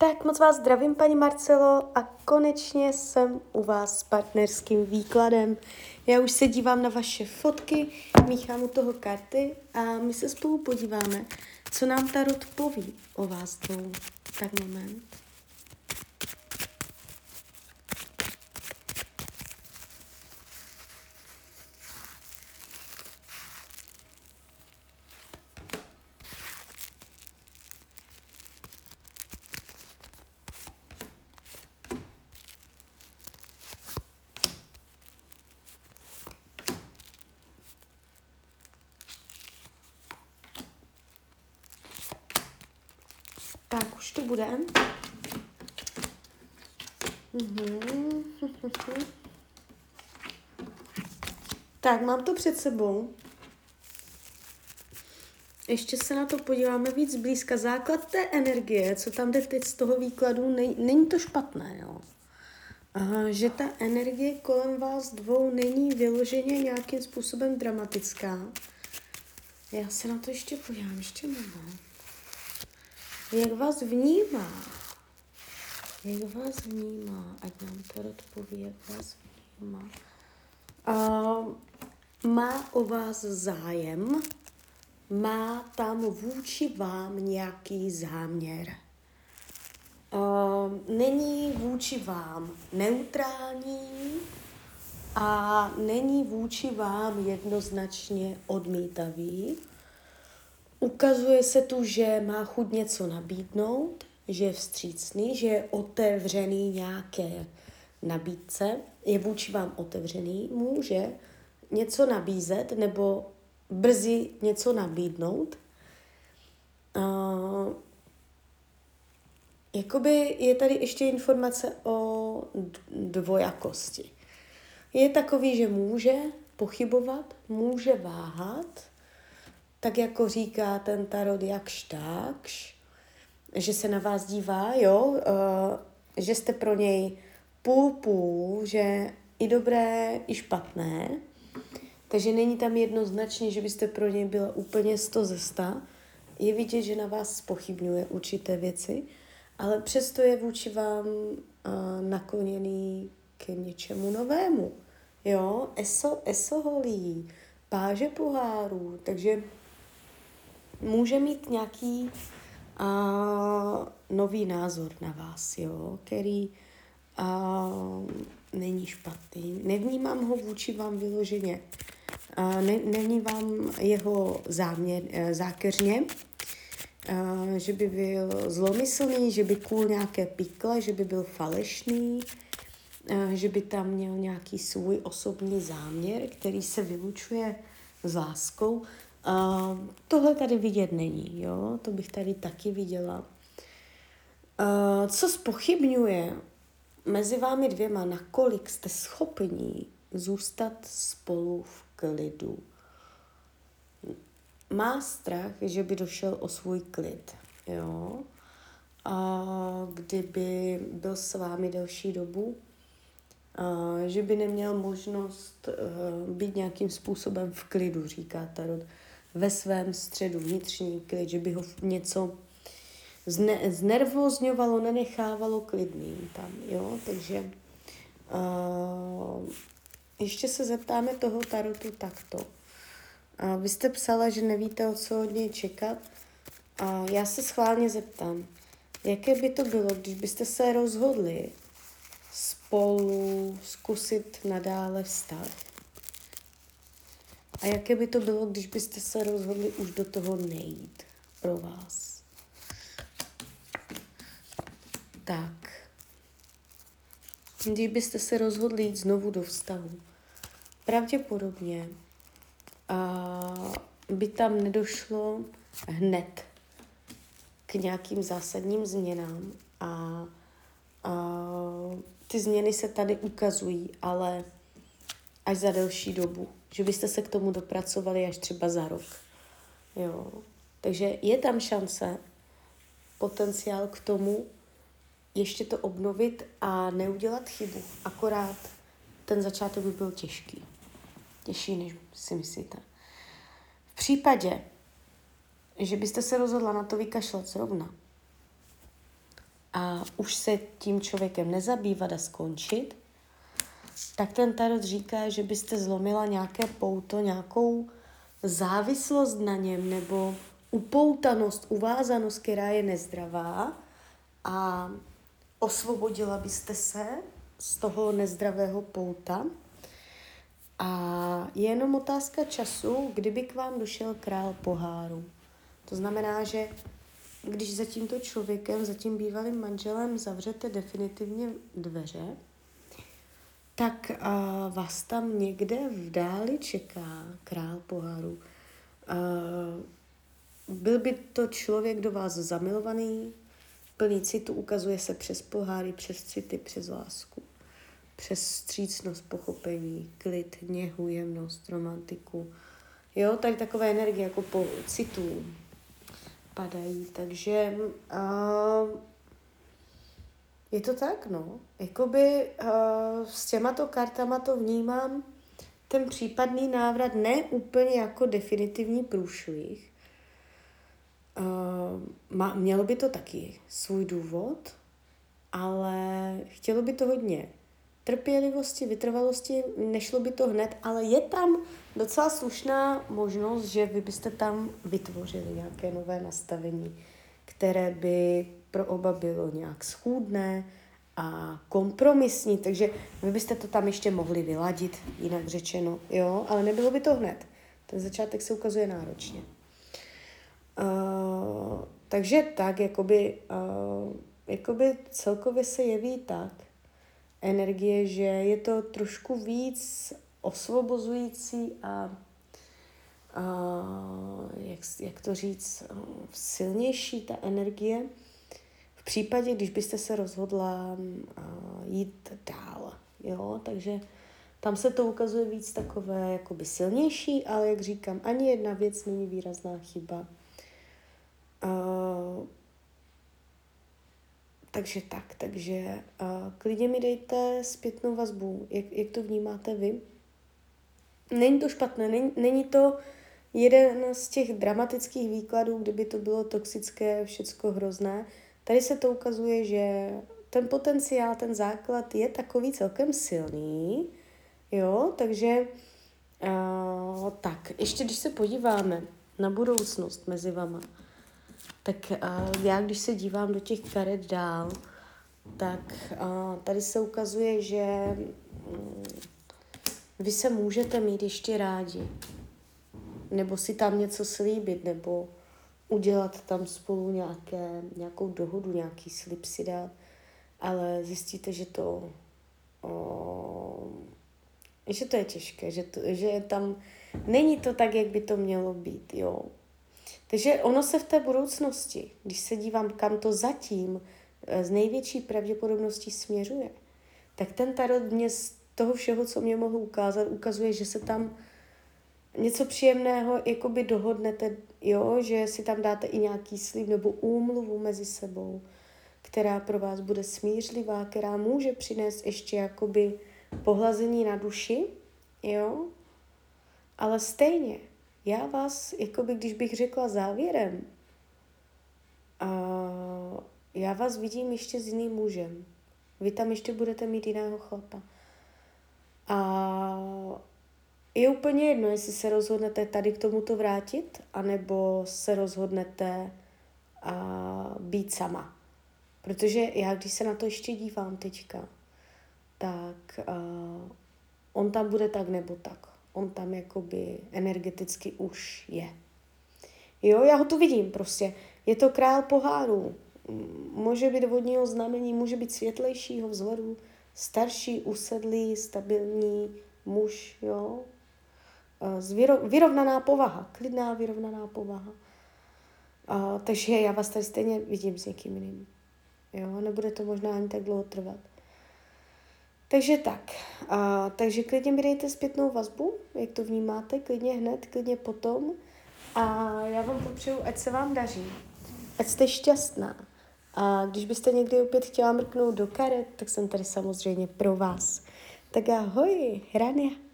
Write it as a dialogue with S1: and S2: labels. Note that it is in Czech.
S1: Tak moc vás zdravím, paní Marcelo, a konečně jsem u vás s partnerským výkladem. Já už se dívám na vaše fotky, míchám u toho karty a my se spolu podíváme, co nám Tarot poví o vás dvou. Tak moment. Tak, už to bude. Mhm. tak, mám to před sebou. Ještě se na to podíváme víc blízka. Základ té energie, co tam jde teď z toho výkladu, nej, není to špatné, jo. A, že ta energie kolem vás dvou není vyloženě nějakým způsobem dramatická. Já se na to ještě podívám, ještě moment. Jak vás vnímá? Jak vás vnímá? Ať nám to odpoví, jak vás vnímá. Uh, má o vás zájem? Má tam vůči vám nějaký záměr? Uh, není vůči vám neutrální a není vůči vám jednoznačně odmítavý. Ukazuje se tu, že má chuť něco nabídnout, že je vstřícný, že je otevřený nějaké nabídce, je vůči vám otevřený, může něco nabízet nebo brzy něco nabídnout. Uh, jakoby je tady ještě informace o dvojakosti. Je takový, že může pochybovat, může váhat, tak jako říká ten tarot jakž takž, že se na vás dívá, jo, uh, že jste pro něj půl půl, že i dobré, i špatné, takže není tam jednoznačně, že byste pro něj byla úplně sto ze sta. Je vidět, že na vás spochybňuje určité věci, ale přesto je vůči vám uh, nakloněný k něčemu novému. Jo, eso, eso holí, páže pohárů, takže může mít nějaký uh, nový názor na vás, jo, který uh, není špatný. Nevnímám ho vůči vám vyloženě. Uh, ne, nevnímám jeho záměr, uh, zákeřně, uh, že by byl zlomyslný, že by kůl nějaké pikle, že by byl falešný, uh, že by tam měl nějaký svůj osobní záměr, který se vylučuje s láskou. Tohle tady vidět není, jo? To bych tady taky viděla. Uh, co spochybňuje mezi vámi dvěma, nakolik jste schopní zůstat spolu v klidu. Má strach, že by došel o svůj klid, jo? A kdyby byl s vámi delší dobu, že by neměl možnost uh, být nějakým způsobem v klidu, říká Tarot ve svém středu vnitřní klid, že by ho něco zne, znervozňovalo, nenechávalo klidným tam, jo, takže uh, ještě se zeptáme toho tarotu takto. Uh, vy jste psala, že nevíte, o co od něj čekat. A já se schválně zeptám, jaké by to bylo, když byste se rozhodli spolu zkusit nadále vztah? A jaké by to bylo, když byste se rozhodli už do toho nejít pro vás? Tak. Když byste se rozhodli jít znovu do vztahu, pravděpodobně a by tam nedošlo hned k nějakým zásadním změnám a, a ty změny se tady ukazují, ale až za delší dobu že byste se k tomu dopracovali až třeba za rok. Jo. Takže je tam šance, potenciál k tomu, ještě to obnovit a neudělat chybu. Akorát ten začátek by byl těžký. Těžší, než si myslíte. V případě, že byste se rozhodla na to vykašlat zrovna a už se tím člověkem nezabývat a skončit, tak ten tarot říká, že byste zlomila nějaké pouto, nějakou závislost na něm nebo upoutanost, uvázanost, která je nezdravá a osvobodila byste se z toho nezdravého pouta. A je jenom otázka času, kdyby k vám došel král poháru. To znamená, že když za tímto člověkem, za tím bývalým manželem zavřete definitivně dveře, tak uh, vás tam někde v dáli čeká král poháru. Uh, byl by to člověk do vás zamilovaný, plný citu, ukazuje se přes poháry, přes city, přes lásku, přes střícnost, pochopení, klid, něhu, jemnost, romantiku. Jo, tady takové energie jako po citu padají, takže uh, je to tak, no. Jakoby uh, s těmato kartama to vnímám ten případný návrat ne úplně jako definitivní průšvih. Uh, má, mělo by to taky svůj důvod, ale chtělo by to hodně trpělivosti, vytrvalosti, nešlo by to hned, ale je tam docela slušná možnost, že vy byste tam vytvořili nějaké nové nastavení, které by pro oba bylo nějak schůdné a kompromisní, takže vy byste to tam ještě mohli vyladit, jinak řečeno, jo, ale nebylo by to hned. Ten začátek se ukazuje náročně. Uh, takže tak, jakoby, uh, jakoby celkově se jeví tak, energie, že je to trošku víc osvobozující a uh, jak, jak to říct, silnější ta energie, případě, když byste se rozhodla uh, jít dál. Jo? Takže tam se to ukazuje víc takové jakoby silnější, ale jak říkám, ani jedna věc není výrazná chyba. Takže tak, takže klidně mi dejte zpětnou vazbu, jak, jak to vnímáte vy. Není to špatné, není, není to jeden z těch dramatických výkladů, kdyby to bylo toxické, všecko hrozné, Tady se to ukazuje, že ten potenciál, ten základ je takový celkem silný, jo, takže uh, tak, ještě když se podíváme na budoucnost mezi vama, tak uh, já když se dívám do těch karet dál, tak uh, tady se ukazuje, že um, vy se můžete mít ještě rádi, nebo si tam něco slíbit, nebo udělat tam spolu nějaké, nějakou dohodu, nějaký slib si dát, ale zjistíte, že to, o, že to je těžké, že, to, že tam není to tak, jak by to mělo být, jo. Takže ono se v té budoucnosti, když se dívám, kam to zatím e, z největší pravděpodobností směřuje, tak ten tarot mě z toho všeho, co mě mohu ukázat, ukazuje, že se tam něco příjemného jakoby dohodnete, jo, že si tam dáte i nějaký slib nebo úmluvu mezi sebou, která pro vás bude smířlivá, která může přinést ještě jakoby pohlazení na duši, jo, ale stejně, já vás, jakoby když bych řekla závěrem, a já vás vidím ještě s jiným mužem. Vy tam ještě budete mít jiného chlapa. A je úplně jedno, jestli se rozhodnete tady k tomuto vrátit, anebo se rozhodnete a, být sama. Protože já, když se na to ještě dívám teďka, tak a, on tam bude tak nebo tak. On tam jakoby energeticky už je. Jo, já ho tu vidím prostě. Je to král pohárů. Může být vodního znamení, může být světlejšího vzhledu, starší, usedlý, stabilní muž, jo, Eh, vyrovnaná povaha, klidná vyrovnaná povaha. A, takže já vás tady stejně vidím s někým jiným. Jo, nebude to možná ani tak dlouho trvat. Takže tak. A, takže klidně mi dejte zpětnou vazbu, jak to vnímáte, klidně hned, klidně potom. A já vám popřeju, ať se vám daří, ať jste šťastná. A když byste někdy opět chtěla mrknout do karet, tak jsem tady samozřejmě pro vás. Tak ahoj, Hrania.